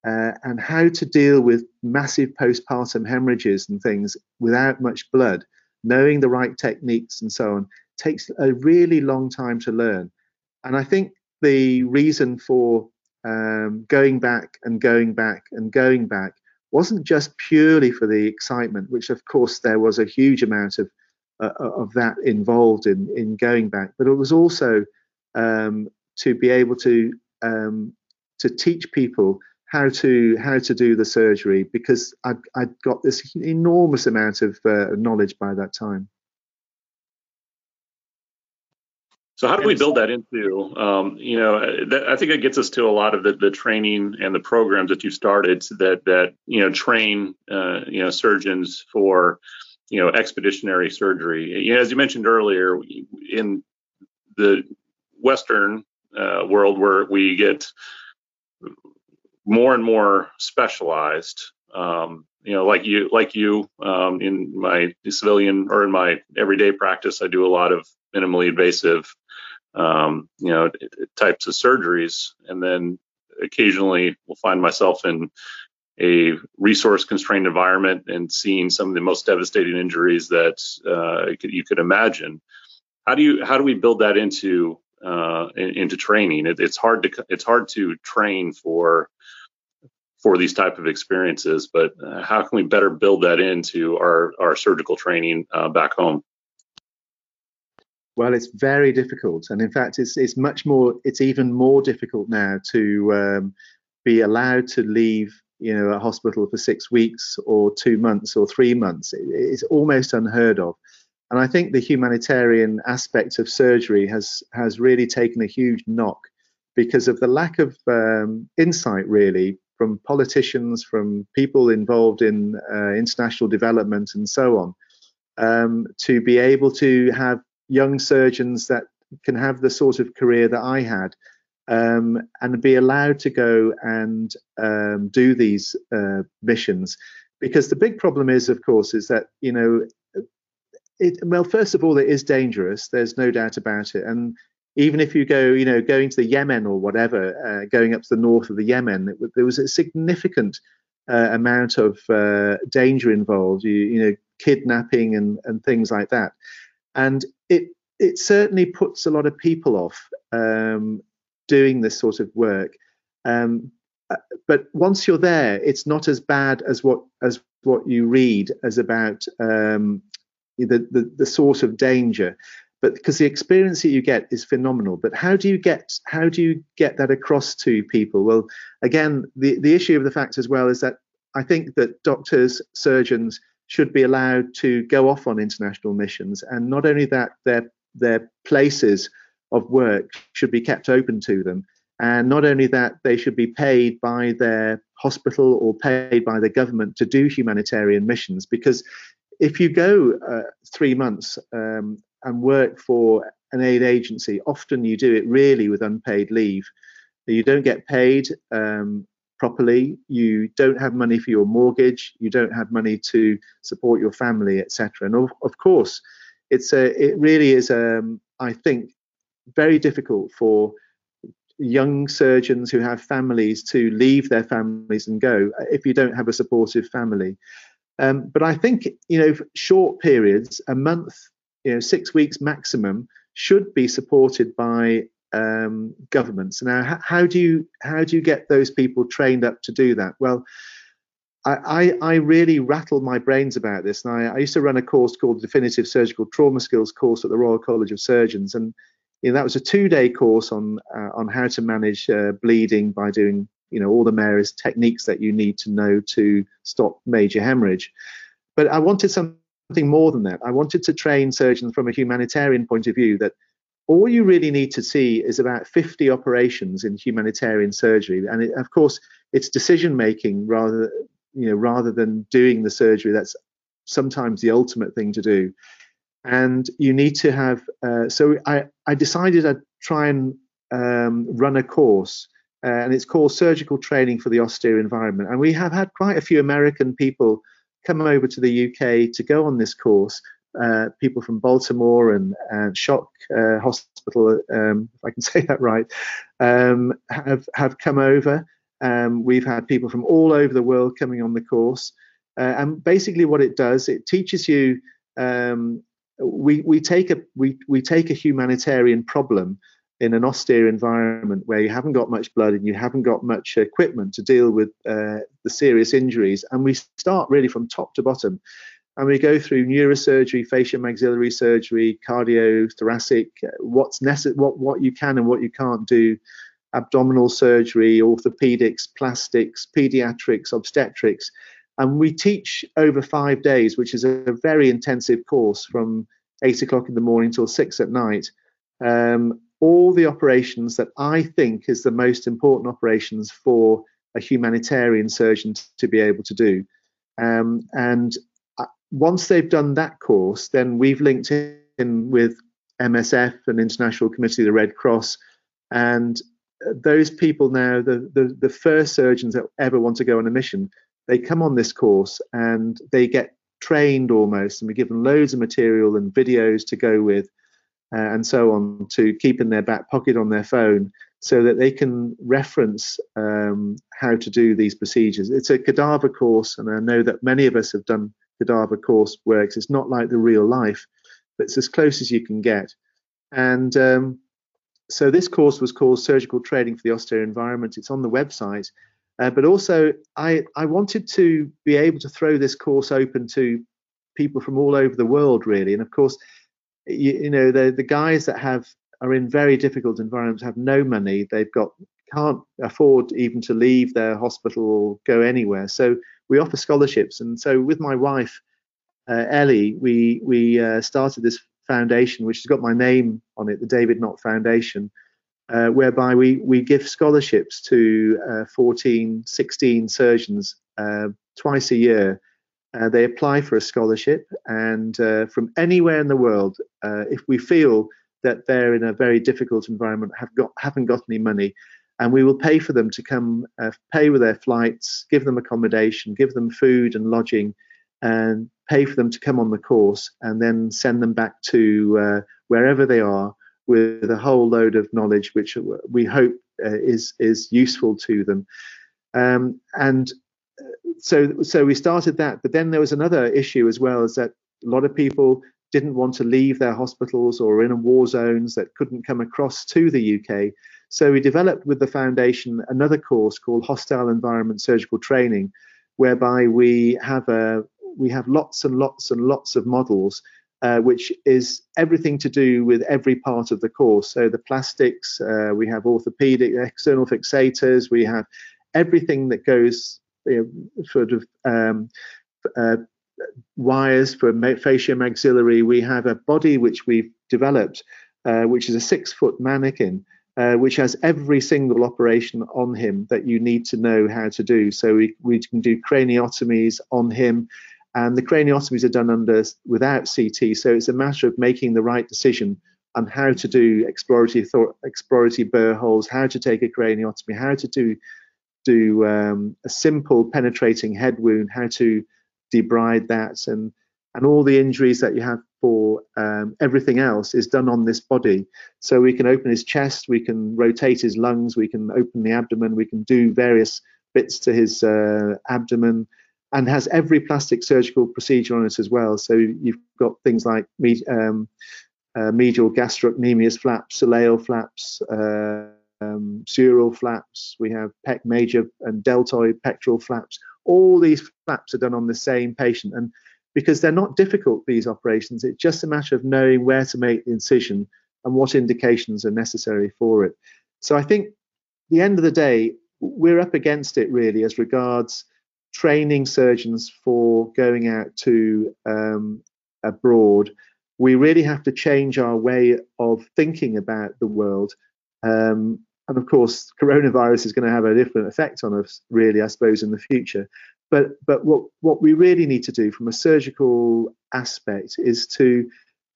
uh, and how to deal with massive postpartum hemorrhages and things without much blood, knowing the right techniques and so on, takes a really long time to learn. And I think the reason for um, going back and going back and going back wasn't just purely for the excitement, which of course there was a huge amount of uh, of that involved in in going back, but it was also um, to be able to um, to teach people how to how to do the surgery because I'd, I'd got this enormous amount of uh, knowledge by that time. So how do we build that into, um, you know, that, I think it gets us to a lot of the, the training and the programs that you started that that you know train uh, you know surgeons for you know expeditionary surgery. You know, as you mentioned earlier, in the Western uh, world where we get more and more specialized. Um, you know, like you, like you, um, in my civilian or in my everyday practice, I do a lot of minimally invasive, um, you know, types of surgeries, and then occasionally will find myself in a resource constrained environment and seeing some of the most devastating injuries that uh, you could imagine. How do you how do we build that into uh, into training. It, it's hard to it's hard to train for for these type of experiences, but how can we better build that into our our surgical training uh, back home? Well, it's very difficult, and in fact, it's it's much more. It's even more difficult now to um, be allowed to leave, you know, a hospital for six weeks or two months or three months. It, it's almost unheard of. And I think the humanitarian aspect of surgery has has really taken a huge knock because of the lack of um, insight, really, from politicians, from people involved in uh, international development, and so on, um, to be able to have young surgeons that can have the sort of career that I had, um, and be allowed to go and um, do these uh, missions. Because the big problem is, of course, is that you know, it, well, first of all, it is dangerous. There's no doubt about it, and even if you go, you know, going to the Yemen or whatever, uh, going up to the north of the Yemen, it, there was a significant uh, amount of uh, danger involved. You, you know, kidnapping and and things like that, and it it certainly puts a lot of people off um, doing this sort of work. Um, uh, but once you're there, it's not as bad as what as what you read as about um, the, the the source of danger. But because the experience that you get is phenomenal. But how do you get how do you get that across to people? Well, again, the the issue of the fact as well is that I think that doctors, surgeons should be allowed to go off on international missions, and not only that, their their places of work should be kept open to them. And not only that, they should be paid by their hospital or paid by the government to do humanitarian missions. Because if you go uh, three months um, and work for an aid agency, often you do it really with unpaid leave. You don't get paid um, properly. You don't have money for your mortgage. You don't have money to support your family, etc. And of, of course, it's a it really is um, I think very difficult for young surgeons who have families to leave their families and go if you don't have a supportive family. Um, but I think you know short periods, a month, you know, six weeks maximum, should be supported by um, governments. Now, how, do you how do you get those people trained up to do that? Well, I, I, really rattled my brains about this. And I, I, used to run a course called Definitive Surgical Trauma Skills course at the Royal College of Surgeons, and you know, that was a two-day course on uh, on how to manage uh, bleeding by doing you know all the various techniques that you need to know to stop major hemorrhage. But I wanted something more than that. I wanted to train surgeons from a humanitarian point of view that all you really need to see is about 50 operations in humanitarian surgery, and it, of course it's decision making rather you know, rather than doing the surgery, that's sometimes the ultimate thing to do. And you need to have. Uh, so I, I decided I'd try and um, run a course, uh, and it's called Surgical Training for the Austere Environment. And we have had quite a few American people come over to the UK to go on this course. Uh, people from Baltimore and, and Shock uh, Hospital, um, if I can say that right, um, have have come over. Um, we've had people from all over the world coming on the course. Uh, and basically, what it does, it teaches you. Um, we we take a we we take a humanitarian problem in an austere environment where you haven't got much blood and you haven't got much equipment to deal with uh, the serious injuries, and we start really from top to bottom. And we go through neurosurgery, facial maxillary surgery, cardio, thoracic, uh, what's necessary, what what you can and what you can't do abdominal surgery, orthopedics, plastics, pediatrics, obstetrics. And we teach over five days, which is a very intensive course from eight o'clock in the morning till six at night. Um, all the operations that I think is the most important operations for a humanitarian surgeon to be able to do. Um, and once they've done that course, then we've linked in with MSF and International Committee of the Red Cross, and those people now, the, the, the first surgeons that ever want to go on a mission, they come on this course and they get trained almost, and we give them loads of material and videos to go with, uh, and so on to keep in their back pocket on their phone so that they can reference um, how to do these procedures. It's a cadaver course, and I know that many of us have done cadaver course works. It's not like the real life, but it's as close as you can get. And um, so this course was called Surgical Training for the Austere Environment. It's on the website. Uh, but also, I, I wanted to be able to throw this course open to people from all over the world, really. And of course, you, you know, the, the guys that have are in very difficult environments have no money. They've got can't afford even to leave their hospital or go anywhere. So we offer scholarships. And so with my wife, uh, Ellie, we we uh, started this foundation, which has got my name on it, the David Nott Foundation, uh, whereby we, we give scholarships to uh, 14, 16 surgeons uh, twice a year. Uh, they apply for a scholarship, and uh, from anywhere in the world, if we feel that they're in a very difficult environment, have got haven't got any money, and we will pay for them to come, uh, pay with their flights, give them accommodation, give them food and lodging, and pay for them to come on the course, and then send them back to uh, wherever they are with a whole load of knowledge, which we hope uh, is is useful to them. Um, and uh, so so we started that, but then there was another issue as well, is that a lot of people didn't want to leave their hospitals or in war zones that couldn't come across to the UK. So we developed with the foundation another course called Hostile Environment Surgical Training, whereby we have a we have lots and lots and lots of models, uh, which is everything to do with every part of the course. So the plastics, uh, we have orthopedic external fixators, we have everything that goes you know, sort of um, uh, wires for maxillary. We have a body which we've developed, uh, which is a six foot mannequin. Uh, which has every single operation on him that you need to know how to do. So we, we can do craniotomies on him, and the craniotomies are done under without CT. So it's a matter of making the right decision on how to do exploratory exploratory burr holes, how to take a craniotomy, how to do do um, a simple penetrating head wound, how to debride that, and and all the injuries that you have for um, everything else is done on this body. So we can open his chest, we can rotate his lungs, we can open the abdomen, we can do various bits to his uh, abdomen and has every plastic surgical procedure on it as well. So you've got things like um, uh, medial gastrocnemius flaps, soleus flaps, uh, um, sural flaps. We have pec major and deltoid pectoral flaps. All these flaps are done on the same patient, and because they're not difficult these operations, it's just a matter of knowing where to make the incision and what indications are necessary for it. So I think the end of the day, we're up against it really as regards training surgeons for going out to um, abroad, we really have to change our way of thinking about the world. Um, and of course, coronavirus is going to have a different effect on us, really, I suppose, in the future. But but what what we really need to do from a surgical aspect is to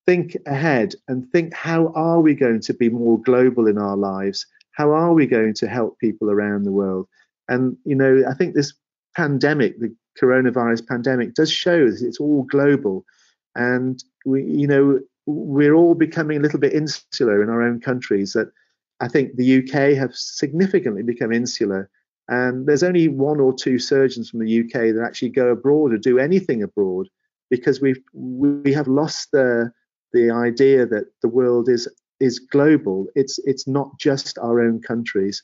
think ahead and think how are we going to be more global in our lives? How are we going to help people around the world? And you know, I think this pandemic, the coronavirus pandemic, does show that it's all global, and we, you know, we're all becoming a little bit insular in our own countries. That I think the UK have significantly become insular, and there's only one or two surgeons from the UK that actually go abroad or do anything abroad because we've we have lost the the idea that the world is is global. It's it's not just our own countries,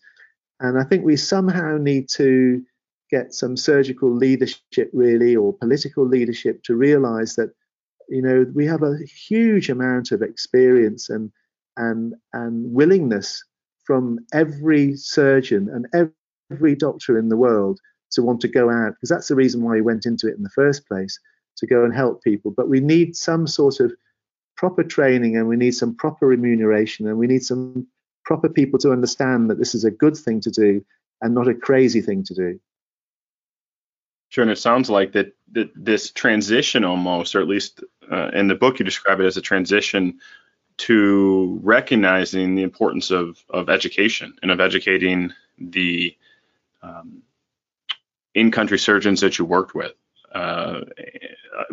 and I think we somehow need to get some surgical leadership really or political leadership to realize that you know we have a huge amount of experience and and and willingness from every surgeon and every doctor in the world to want to go out because that's the reason why we went into it in the first place to go and help people. But we need some sort of proper training and we need some proper remuneration and we need some proper people to understand that this is a good thing to do and not a crazy thing to do. Sure, and it sounds like that, that this transition almost, or at least uh, in the book you describe it as a transition to recognizing the importance of, of education and of educating the um, in-country surgeons that you worked with, uh,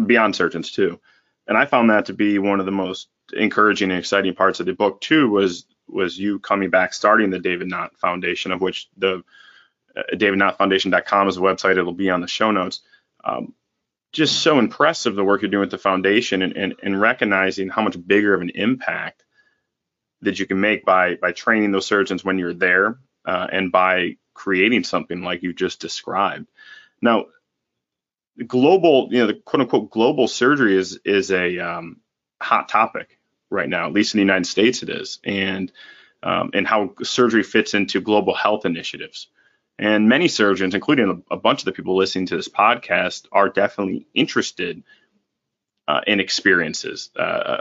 beyond surgeons too. And I found that to be one of the most encouraging and exciting parts of the book too. Was was you coming back, starting the David Nott Foundation, of which the uh, davidnottfoundation.com is a website. It'll be on the show notes. Um, just so impressive the work you're doing with the foundation and, and, and recognizing how much bigger of an impact that you can make by by training those surgeons when you're there uh, and by creating something like you just described. Now, global, you know, the quote unquote global surgery is is a um, hot topic right now, at least in the United States it is, and um, and how surgery fits into global health initiatives. And many surgeons, including a, bunch of the people listening to this podcast, are definitely interested uh, in experiences uh,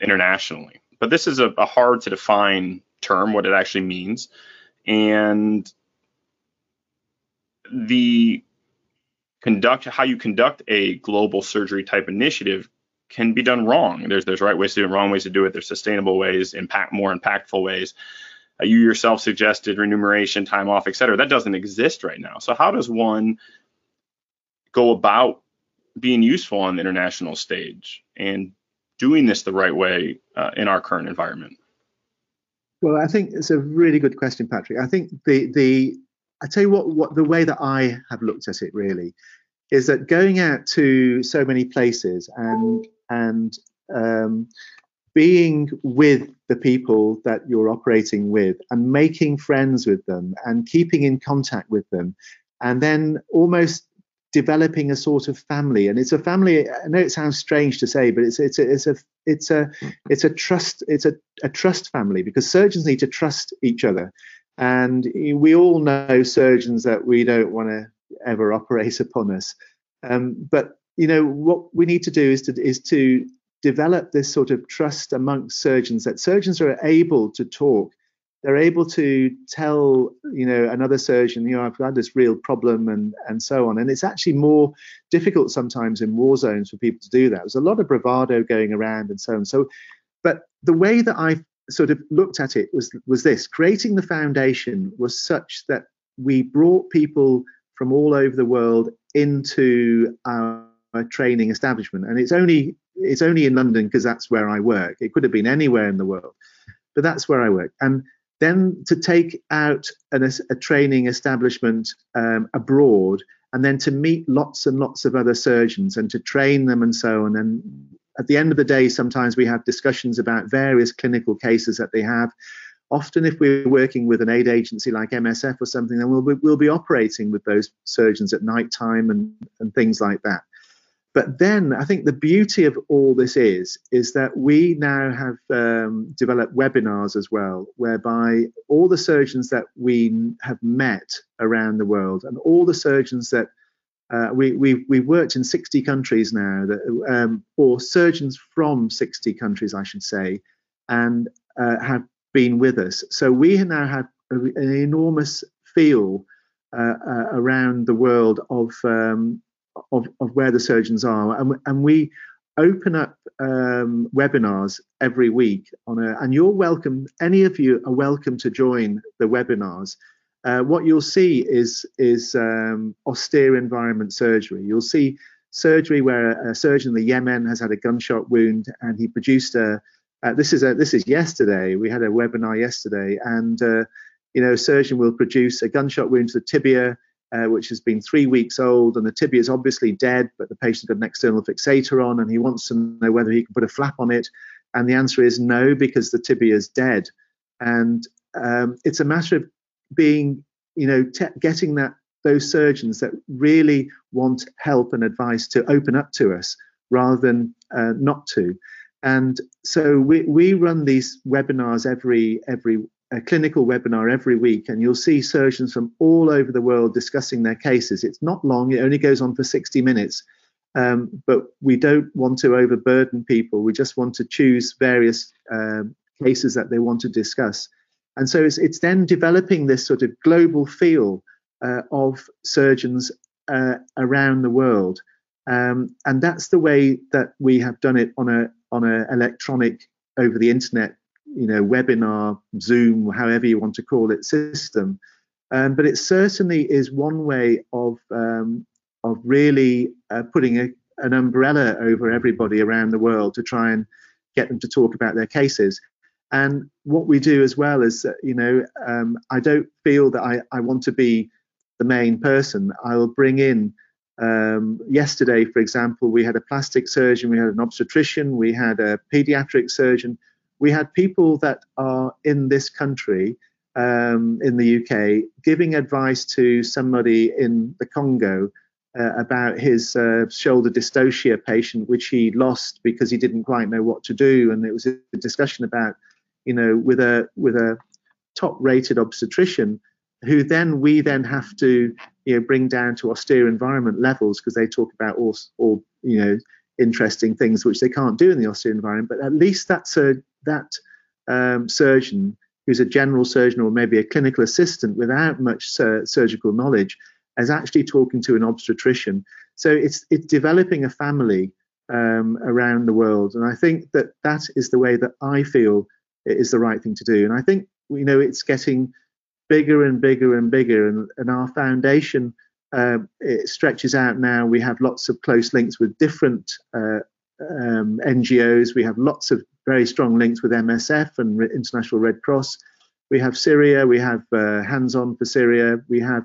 internationally. But this is a, a hard to define term, what it actually means. And the conduct how you conduct a global surgery type initiative can be done wrong. There's there's right ways to do it, wrong ways to do it. There's sustainable ways, impact more impactful ways. Uh, you yourself suggested remuneration, time off, et cetera. That doesn't exist right now. So how does one go about being useful on the international stage and doing this the right way uh, in our current environment? Well, I think it's a really good question, Patrick. I think the the I tell you what what the way that I have looked at it really is that going out to so many places and and um, being with the people that you're operating with and making friends with them and keeping in contact with them and then almost developing a sort of family. And it's a family i know it sounds strange to say but it's it's a it's a it's a it's a trust it's a, a trust family because surgeons need to trust each other and we all know surgeons that we don't want to ever operate upon us. Um, but you know what we need to do is to is to develop this sort of trust amongst surgeons that surgeons are able to talk. They're able to tell you know another surgeon you know i've had this real problem and and so on. And it's actually more difficult sometimes in war zones for people to do that. There's a lot of bravado going around and so on. So but the way that i sort of looked at it was was this creating the foundation was such that we brought people from all over the world into our training establishment. And it's only it's only in london because that's where i work. It could have been anywhere in the world but that's where i work. And then to take out an, a training establishment um, abroad and then to meet lots and lots of other surgeons and to train them and so on and at the end of the day sometimes we have discussions about various clinical cases that they have. Often if we're working with an aid agency like msf or something then we'll be, we'll be operating with those surgeons at night time and, and things like that. But then I think the beauty of all this is is that we now have um, developed webinars as well, whereby all the surgeons that we have met around the world and all the surgeons that uh, we, we, we've worked in 60 countries now, that, um, or surgeons from 60 countries, I should say, and uh, have been with us. So we now have an enormous feel uh, uh, around the world of um, of, of where the surgeons are. And, and we open up um, webinars every week on a, and you're welcome, any of you are welcome to join the webinars. Uh, what you'll see is, is um, austere environment surgery. You'll see surgery where a, surgeon in the Yemen has had a gunshot wound and he produced a, uh, this is a, this is yesterday. We had a webinar yesterday, and uh, you know, a surgeon will produce a gunshot wound to the tibia uh, which has been three weeks old, and the tibia is obviously dead, but the patient's got an external fixator on, and he wants to know whether he can put a flap on it. And the answer is no, because the tibia is dead. And um, it's a matter of being, you know, te- getting that those surgeons that really want help and advice to open up to us rather than uh, not to. And so we, we run these webinars every every a clinical webinar every week, and you'll see surgeons from all over the world discussing their cases. It's not long, it only goes on for 60 minutes. Um, but we don't want to overburden people. We just want to choose various um, cases that they want to discuss. And so it's, it's then developing this sort of global feel uh, of surgeons uh, around the world. Um, and that's the way that we have done it on a on an electronic over the internet you know webinar zoom however you want to call it system um, but it certainly is one way of um, of really uh, putting a, an umbrella over everybody around the world to try and get them to talk about their cases and what we do as well is you know um, i don't feel that I, I want to be the main person i'll bring in um, yesterday for example we had a plastic surgeon we had an obstetrician we had a pediatric surgeon we had people that are in this country, um, in the UK, giving advice to somebody in the Congo uh, about his uh, shoulder dystocia patient, which he lost because he didn't quite know what to do. And it was a discussion about, you know, with a with a top-rated obstetrician, who then we then have to, you know, bring down to austere environment levels because they talk about all, all, you know, interesting things which they can't do in the austere environment. But at least that's a that um, surgeon who's a general surgeon or maybe a clinical assistant without much surgical knowledge is actually talking to an obstetrician. So it's it's developing a family um, around the world. And I think that that is the way that I feel is the right thing to do. And I think you know it's getting bigger and bigger and bigger, and, and our foundation uh, it stretches out now. We have lots of close links with different uh, um, NGOs. We have lots of very strong links with MSF and International Red Cross. We have Syria. We have uh, Hands On for Syria. We have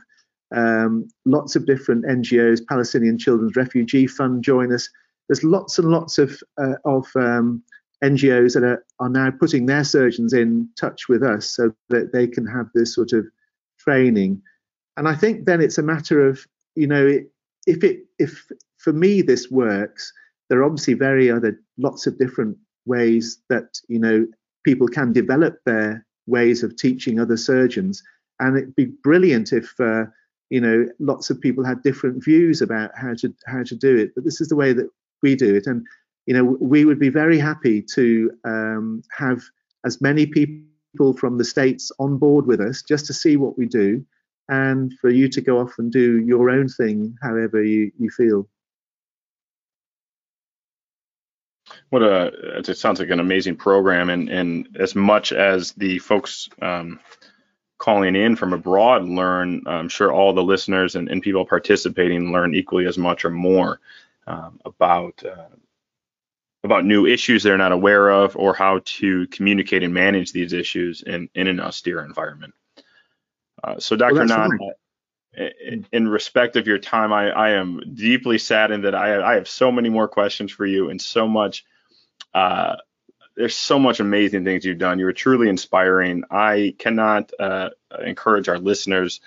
um, lots of different NGOs. Palestinian Children's Refugee Fund join us. There's lots and lots of uh, of um, NGOs that are, are now putting their surgeons in touch with us so that they can have this sort of training. And I think then it's a matter of, you know, if it if for me this works, there are obviously very other lots of different ways that you know people can develop their ways of teaching other surgeons, and it'd be brilliant if uh, you know lots of people had different views about how to how to do it. But this is the way that we do it, and you know, we would be very happy to um, have as many people from the states on board with us just to see what we do, and for you to go off and do your own thing, however you, you feel. What a it sounds like an amazing program, and and as much as the folks um, calling in from abroad learn, I'm sure all the listeners and, and people participating learn equally as much or more um, about uh, about new issues they're not aware of or how to communicate and manage these issues in, in an austere environment. Uh, so, Dr. Well, in respect of your time, I, I am deeply saddened that I, I, have so many more questions for you and so much. Uh, there's so much amazing things you've done. You're truly inspiring. I cannot uh, encourage our listeners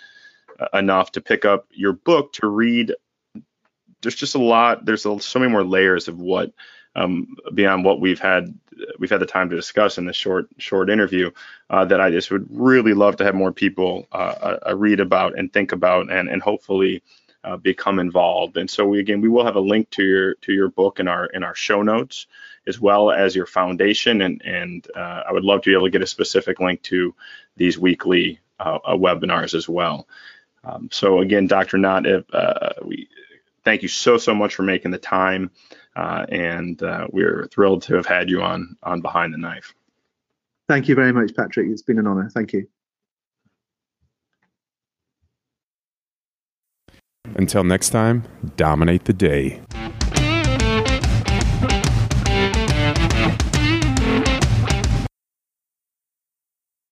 uh, enough to pick up your book to read. There's just a lot. There's so many more layers of what um, beyond what we've had we've had the time to discuss in this short short interview uh, that I just would really love to have more people uh, uh, uh, read about and think about and and hopefully uh, become involved. And so we again we will have a link to your to your book in our in our show notes as well as your foundation and and uh, I would love to be able to get a specific link to these weekly webinars as well. Um, so again, Dr. Nott, if, we thank you so so much for making the time. Uh, and uh, we're thrilled to have had you on on Behind the Knife. Thank you very much, Patrick. It's been an honor. Thank you. Until next time, dominate the day.